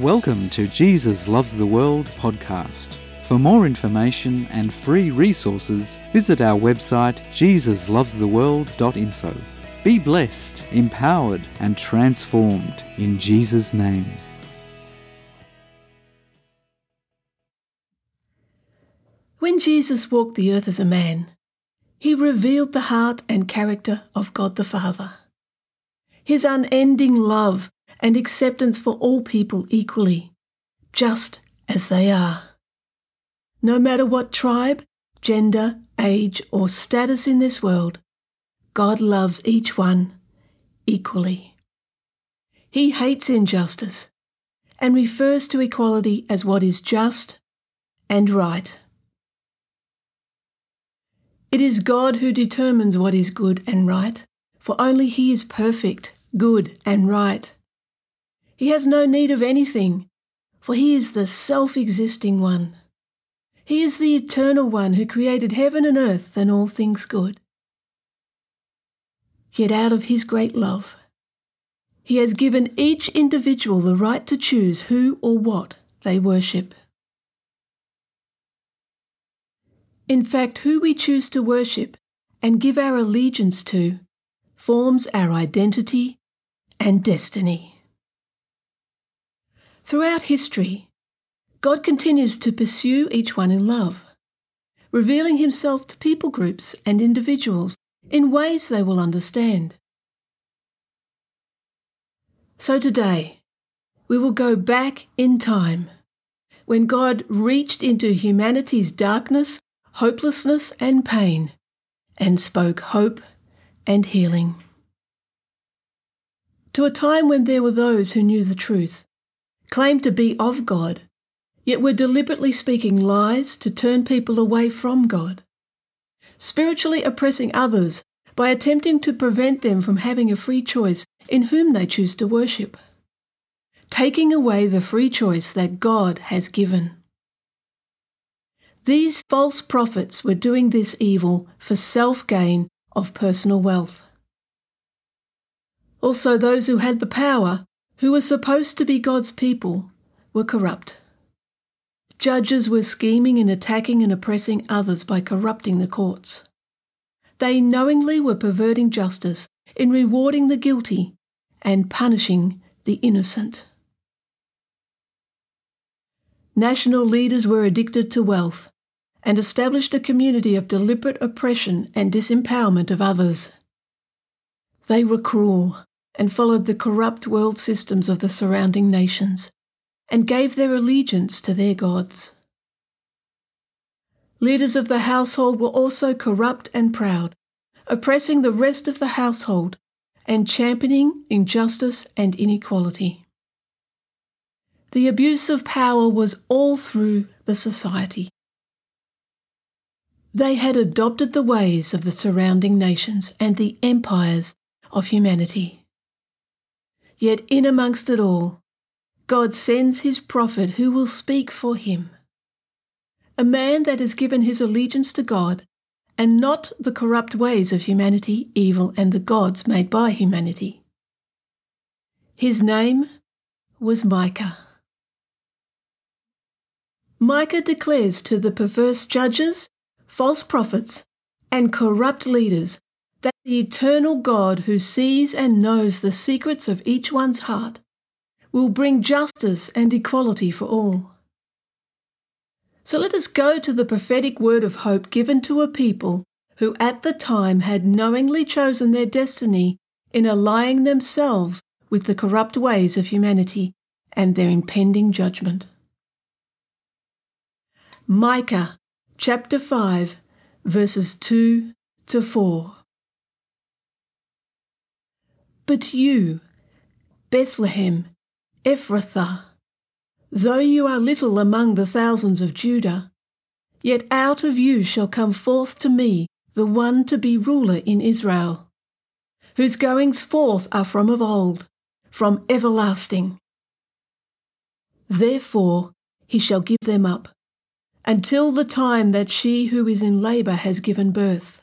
Welcome to Jesus Loves the World podcast. For more information and free resources, visit our website jesuslovestheworld.info. Be blessed, empowered, and transformed in Jesus' name. When Jesus walked the earth as a man, he revealed the heart and character of God the Father. His unending love and acceptance for all people equally, just as they are. No matter what tribe, gender, age, or status in this world, God loves each one equally. He hates injustice and refers to equality as what is just and right. It is God who determines what is good and right, for only He is perfect, good, and right. He has no need of anything, for He is the self existing one. He is the eternal one who created heaven and earth and all things good. Yet out of His great love, He has given each individual the right to choose who or what they worship. In fact, who we choose to worship and give our allegiance to forms our identity and destiny. Throughout history, God continues to pursue each one in love, revealing himself to people groups and individuals in ways they will understand. So today, we will go back in time when God reached into humanity's darkness, hopelessness, and pain and spoke hope and healing. To a time when there were those who knew the truth claimed to be of God, yet were deliberately speaking lies to turn people away from God, spiritually oppressing others by attempting to prevent them from having a free choice in whom they choose to worship, taking away the free choice that God has given. These false prophets were doing this evil for self gain of personal wealth. Also, those who had the power who were supposed to be God's people, were corrupt. Judges were scheming and attacking and oppressing others by corrupting the courts. They knowingly were perverting justice in rewarding the guilty and punishing the innocent. National leaders were addicted to wealth and established a community of deliberate oppression and disempowerment of others. They were cruel, and followed the corrupt world systems of the surrounding nations, and gave their allegiance to their gods. Leaders of the household were also corrupt and proud, oppressing the rest of the household and championing injustice and inequality. The abuse of power was all through the society. They had adopted the ways of the surrounding nations and the empires of humanity. Yet in amongst it all, God sends his prophet who will speak for him. A man that has given his allegiance to God and not the corrupt ways of humanity, evil, and the gods made by humanity. His name was Micah. Micah declares to the perverse judges, false prophets, and corrupt leaders the eternal God who sees and knows the secrets of each one's heart will bring justice and equality for all. So let us go to the prophetic word of hope given to a people who at the time had knowingly chosen their destiny in allying themselves with the corrupt ways of humanity and their impending judgment. Micah chapter 5, verses 2 to 4. But you, Bethlehem, Ephrathah, though you are little among the thousands of Judah, yet out of you shall come forth to me the one to be ruler in Israel, whose goings forth are from of old, from everlasting. Therefore he shall give them up, until the time that she who is in labour has given birth.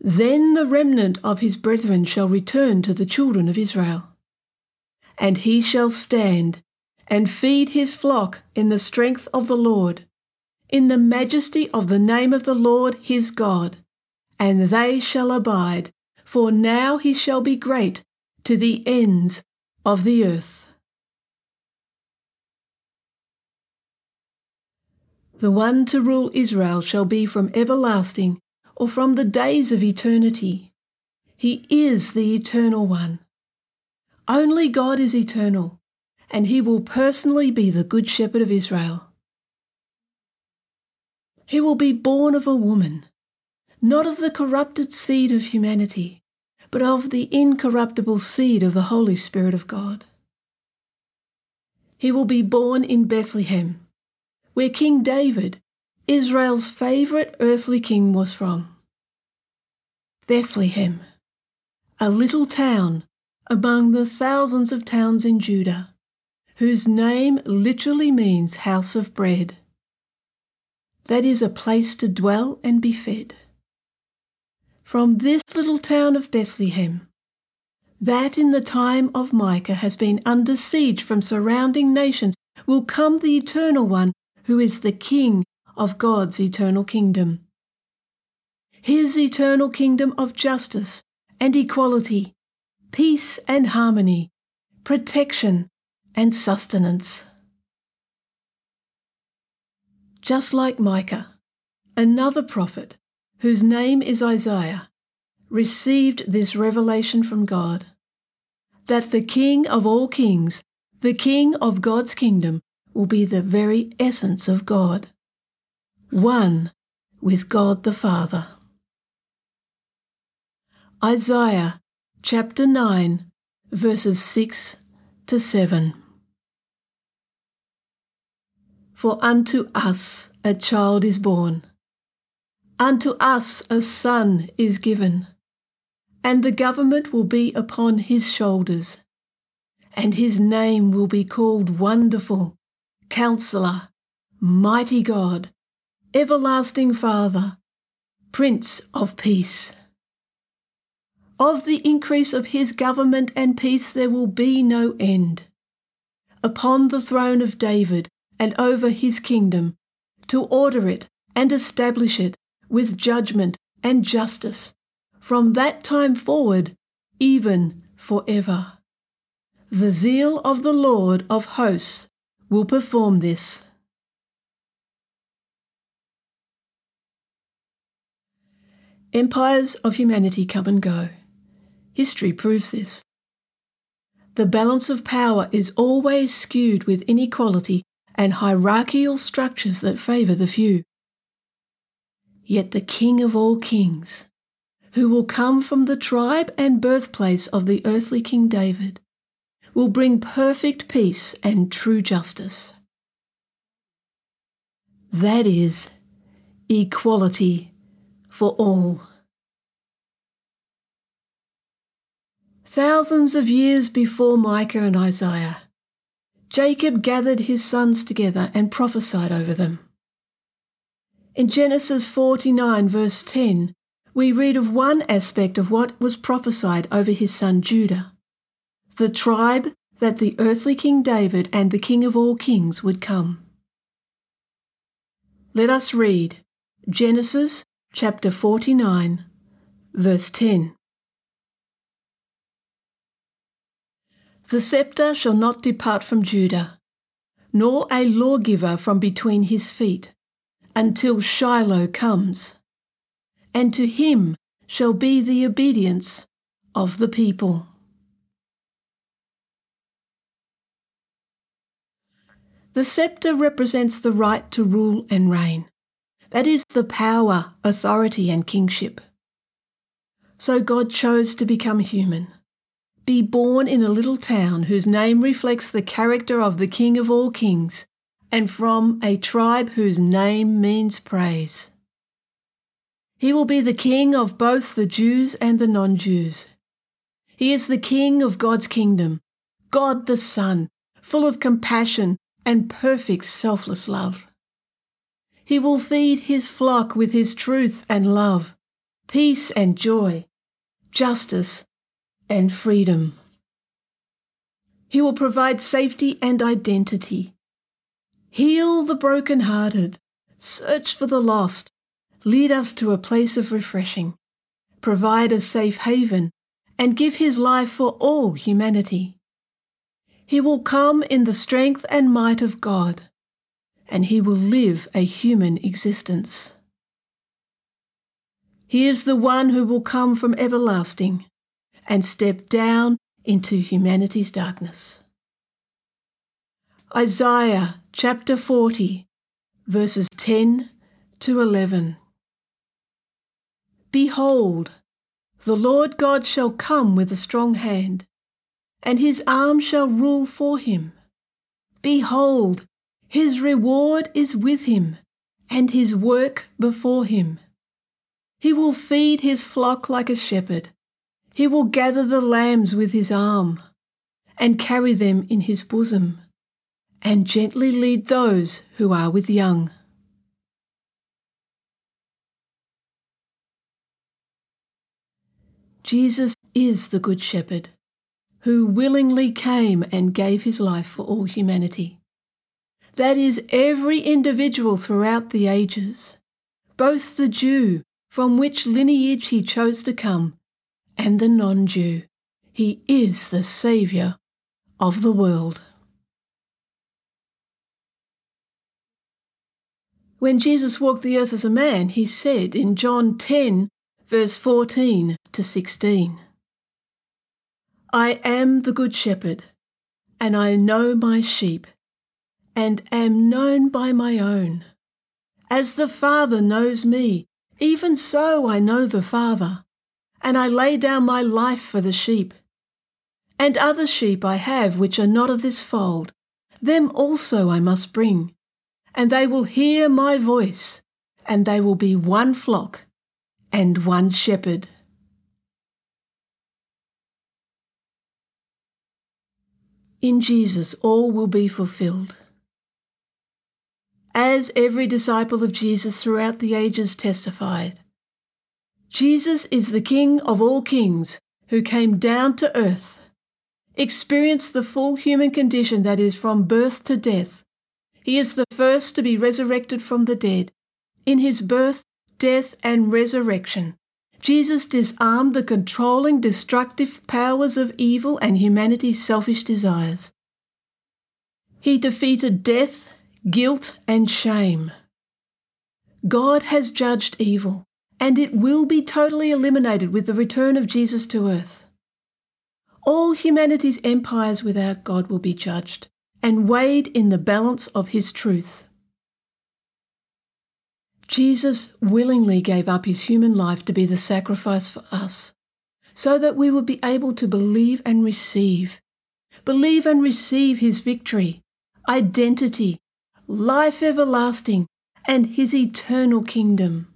Then the remnant of his brethren shall return to the children of Israel. And he shall stand and feed his flock in the strength of the Lord, in the majesty of the name of the Lord his God, and they shall abide, for now he shall be great to the ends of the earth. The one to rule Israel shall be from everlasting, or from the days of eternity. He is the eternal one. Only God is eternal and he will personally be the Good Shepherd of Israel. He will be born of a woman, not of the corrupted seed of humanity, but of the incorruptible seed of the Holy Spirit of God. He will be born in Bethlehem, where King David, Israel's favourite earthly king, was from. Bethlehem, a little town among the thousands of towns in Judah whose name literally means house of bread. That is a place to dwell and be fed. From this little town of Bethlehem, that in the time of Micah has been under siege from surrounding nations, will come the Eternal One, who is the King of God's eternal kingdom. His eternal kingdom of justice and equality, peace and harmony, protection and sustenance. Just like Micah, another prophet, whose name is Isaiah, received this revelation from God that the King of all kings, the King of God's kingdom, will be the very essence of God, one with God the Father. Isaiah chapter 9, verses 6 to 7. For unto us a child is born, unto us a son is given, and the government will be upon his shoulders, and his name will be called Wonderful, Counselor, Mighty God, Everlasting Father, Prince of Peace. Of the increase of his government and peace there will be no end. Upon the throne of David and over his kingdom, to order it and establish it with judgment and justice, from that time forward, even for ever. The zeal of the Lord of hosts will perform this. Empires of humanity come and go. History proves this. The balance of power is always skewed with inequality and hierarchical structures that favour the few. Yet the King of all kings, who will come from the tribe and birthplace of the earthly King David, will bring perfect peace and true justice. That is equality for all. Thousands of years before Micah and Isaiah, Jacob gathered his sons together and prophesied over them. In Genesis 49, verse 10, we read of one aspect of what was prophesied over his son Judah the tribe that the earthly King David and the King of all kings would come. Let us read Genesis chapter 49, verse 10. The sceptre shall not depart from Judah, nor a lawgiver from between his feet, until Shiloh comes, and to him shall be the obedience of the people. The sceptre represents the right to rule and reign. That is the power, authority, and kingship. So God chose to become human be born in a little town whose name reflects the character of the King of all kings, and from a tribe whose name means praise. He will be the King of both the Jews and the non Jews. He is the King of God's kingdom, God the Son, full of compassion and perfect selfless love. He will feed his flock with his truth and love, peace and joy, justice and freedom. He will provide safety and identity. Heal the broken-hearted, search for the lost, lead us to a place of refreshing, provide a safe haven, and give his life for all humanity. He will come in the strength and might of God, and he will live a human existence. He is the one who will come from everlasting and step down into humanity's darkness. Isaiah chapter 40, verses 10 to 11. Behold, the Lord God shall come with a strong hand, and his arm shall rule for him. Behold, his reward is with him, and his work before him. He will feed his flock like a shepherd. He will gather the lambs with his arm, and carry them in his bosom, and gently lead those who are with young. Jesus is the Good Shepherd, who willingly came and gave his life for all humanity. That is, every individual throughout the ages, both the Jew from which lineage he chose to come, and the non Jew. He is the Saviour of the world. When Jesus walked the earth as a man, he said in John 10, verse 14 to 16, I am the Good Shepherd, and I know my sheep, and am known by my own. As the Father knows me, even so I know the Father, and I lay down my life for the sheep. And other sheep I have which are not of this fold, them also I must bring, and they will hear my voice, and they will be one flock and one shepherd. In Jesus all will be fulfilled. As every disciple of Jesus throughout the ages testified, Jesus is the King of all kings who came down to earth, experienced the full human condition that is from birth to death. He is the first to be resurrected from the dead. In his birth, death, and resurrection, Jesus disarmed the controlling, destructive powers of evil and humanity's selfish desires. He defeated death guilt, and shame. God has judged evil, and it will be totally eliminated with the return of Jesus to earth. All humanity's empires without God will be judged and weighed in the balance of his truth. Jesus willingly gave up his human life to be the sacrifice for us, so that we would be able to believe and receive. Believe and receive his victory, identity, life everlasting, and his eternal kingdom.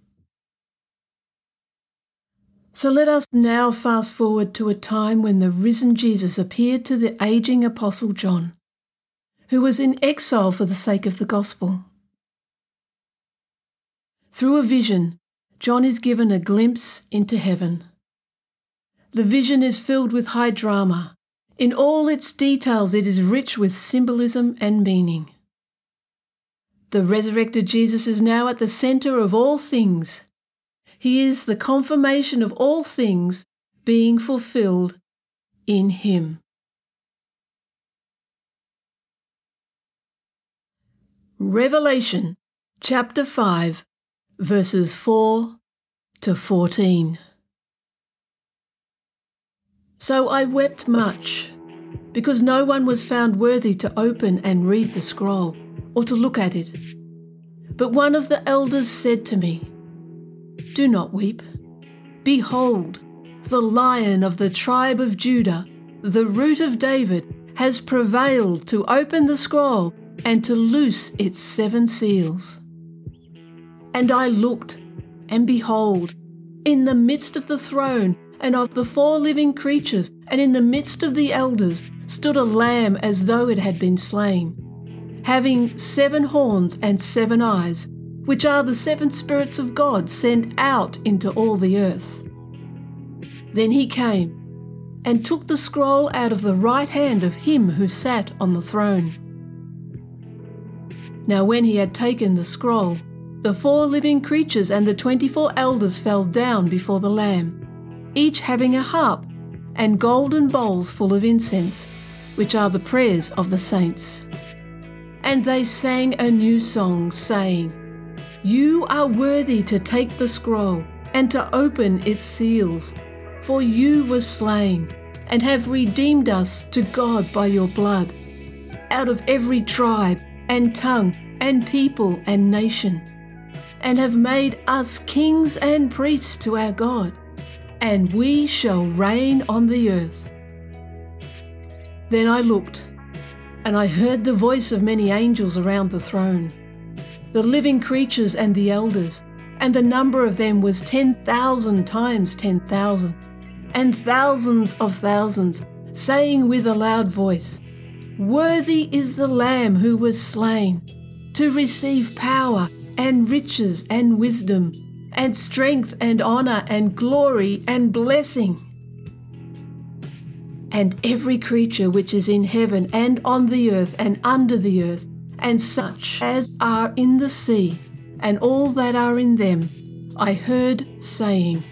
So let us now fast forward to a time when the risen Jesus appeared to the aging Apostle John, who was in exile for the sake of the gospel. Through a vision, John is given a glimpse into heaven. The vision is filled with high drama. In all its details, it is rich with symbolism and meaning. The resurrected Jesus is now at the center of all things. He is the confirmation of all things being fulfilled in Him. Revelation chapter 5, verses 4 to 14. So I wept much, because no one was found worthy to open and read the scroll or to look at it. But one of the elders said to me, Do not weep. Behold, the lion of the tribe of Judah, the root of David, has prevailed to open the scroll and to loose its seven seals. And I looked, and behold, in the midst of the throne and of the four living creatures, and in the midst of the elders, stood a lamb as though it had been slain having seven horns and seven eyes, which are the seven spirits of God sent out into all the earth. Then he came, and took the scroll out of the right hand of him who sat on the throne. Now, when he had taken the scroll, the four living creatures and the twenty four elders fell down before the Lamb, each having a harp and golden bowls full of incense, which are the prayers of the saints. And they sang a new song, saying, You are worthy to take the scroll and to open its seals, for you were slain and have redeemed us to God by your blood, out of every tribe and tongue and people and nation, and have made us kings and priests to our God, and we shall reign on the earth. Then I looked, and I heard the voice of many angels around the throne, the living creatures and the elders, and the number of them was ten thousand times ten thousand, and thousands of thousands, saying with a loud voice, Worthy is the Lamb who was slain to receive power and riches and wisdom and strength and honor and glory and blessing. And every creature which is in heaven and on the earth and under the earth, and such as are in the sea, and all that are in them, I heard saying,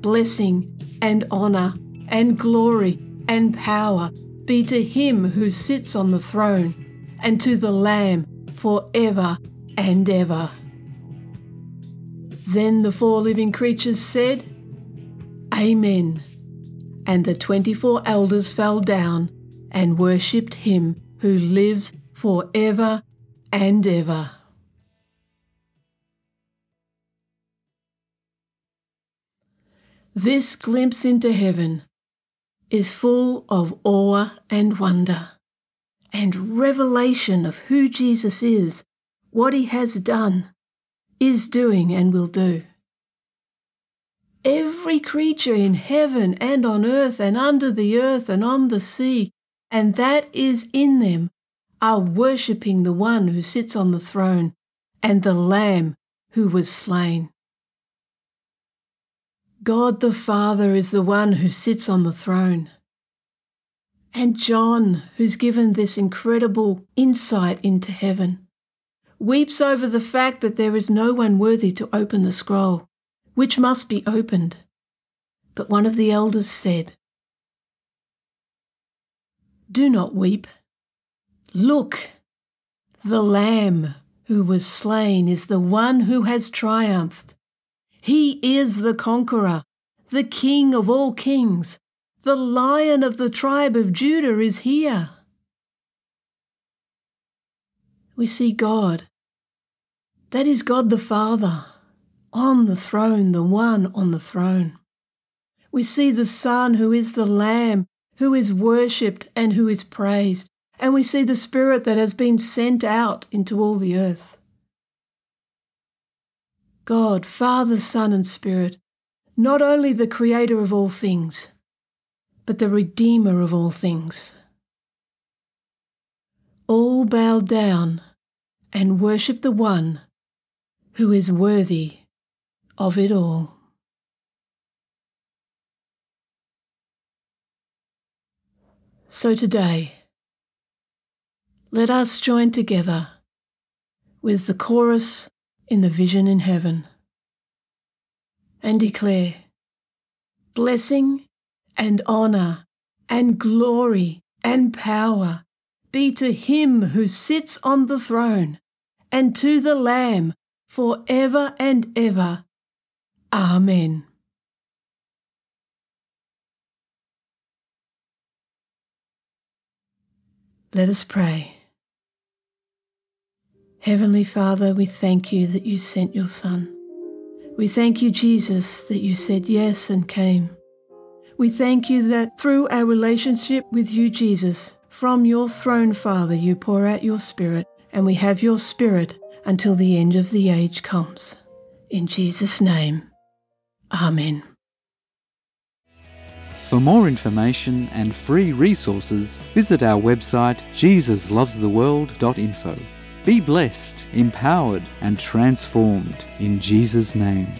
Blessing and honor and glory and power be to him who sits on the throne and to the Lamb for ever and ever. Then the four living creatures said, Amen. And the twenty four elders fell down and worshipped him who lives for ever and ever. This glimpse into heaven is full of awe and wonder and revelation of who Jesus is, what he has done, is doing, and will do. Every creature in heaven and on earth and under the earth and on the sea, and that is in them, are worshipping the one who sits on the throne and the Lamb who was slain. God the Father is the one who sits on the throne. And John, who's given this incredible insight into heaven, weeps over the fact that there is no one worthy to open the scroll, which must be opened. But one of the elders said, Do not weep. Look, the Lamb who was slain is the one who has triumphed. He is the conqueror, the King of all kings. The Lion of the tribe of Judah is here. We see God. That is God the Father on the throne, the one on the throne. We see the Son who is the Lamb, who is worshipped and who is praised. And we see the Spirit that has been sent out into all the earth. God, Father, Son, and Spirit, not only the Creator of all things, but the Redeemer of all things. All bow down and worship the one who is worthy of it all. So today, let us join together with the chorus in the vision in heaven and declare blessing and honour and glory and power be to him who sits on the throne and to the Lamb for ever and ever. Amen. Let us pray. Heavenly Father, we thank you that you sent your Son. We thank you, Jesus, that you said yes and came. We thank you that through our relationship with you, Jesus, from your throne, Father, you pour out your Spirit, and we have your Spirit until the end of the age comes. In Jesus' name, Amen. For more information and free resources, visit our website jesuslovestheworld.info. Be blessed, empowered, and transformed in Jesus' name.